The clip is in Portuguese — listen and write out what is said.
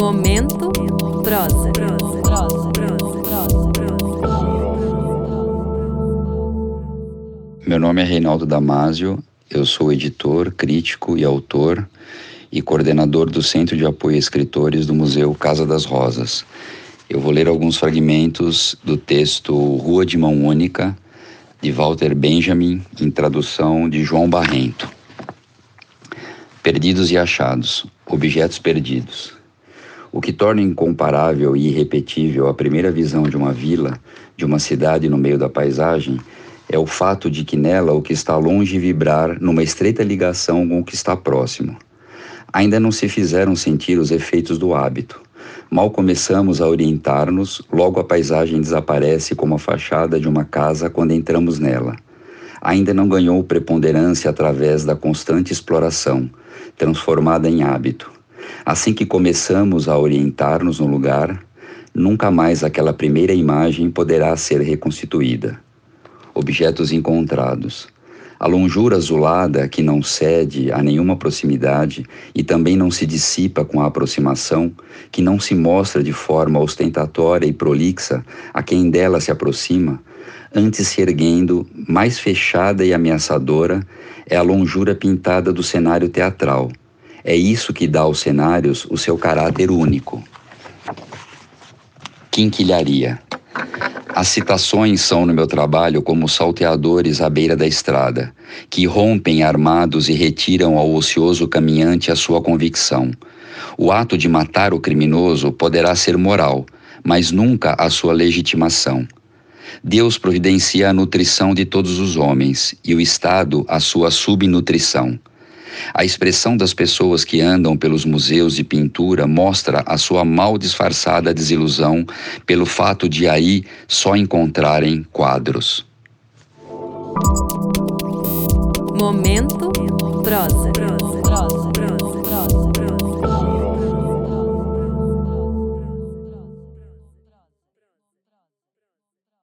Momento prosa. Meu nome é Reinaldo Damasio, eu sou editor, crítico e autor e coordenador do Centro de Apoio a Escritores do Museu Casa das Rosas. Eu vou ler alguns fragmentos do texto Rua de Mão Única, de Walter Benjamin, em tradução de João Barrento. Perdidos e achados, objetos perdidos. O que torna incomparável e irrepetível a primeira visão de uma vila, de uma cidade no meio da paisagem, é o fato de que nela o que está longe vibrar numa estreita ligação com o que está próximo. Ainda não se fizeram sentir os efeitos do hábito. Mal começamos a orientar-nos, logo a paisagem desaparece como a fachada de uma casa quando entramos nela. Ainda não ganhou preponderância através da constante exploração, transformada em hábito. Assim que começamos a orientar-nos no lugar, nunca mais aquela primeira imagem poderá ser reconstituída. Objetos encontrados. A longura azulada que não cede a nenhuma proximidade e também não se dissipa com a aproximação, que não se mostra de forma ostentatória e prolixa a quem dela se aproxima, antes se erguendo, mais fechada e ameaçadora, é a longura pintada do cenário teatral. É isso que dá aos cenários o seu caráter único. Quinquilharia. As citações são no meu trabalho como salteadores à beira da estrada, que rompem armados e retiram ao ocioso caminhante a sua convicção. O ato de matar o criminoso poderá ser moral, mas nunca a sua legitimação. Deus providencia a nutrição de todos os homens e o Estado a sua subnutrição. A expressão das pessoas que andam pelos museus de pintura mostra a sua mal disfarçada desilusão pelo fato de aí só encontrarem quadros. Momento prosa.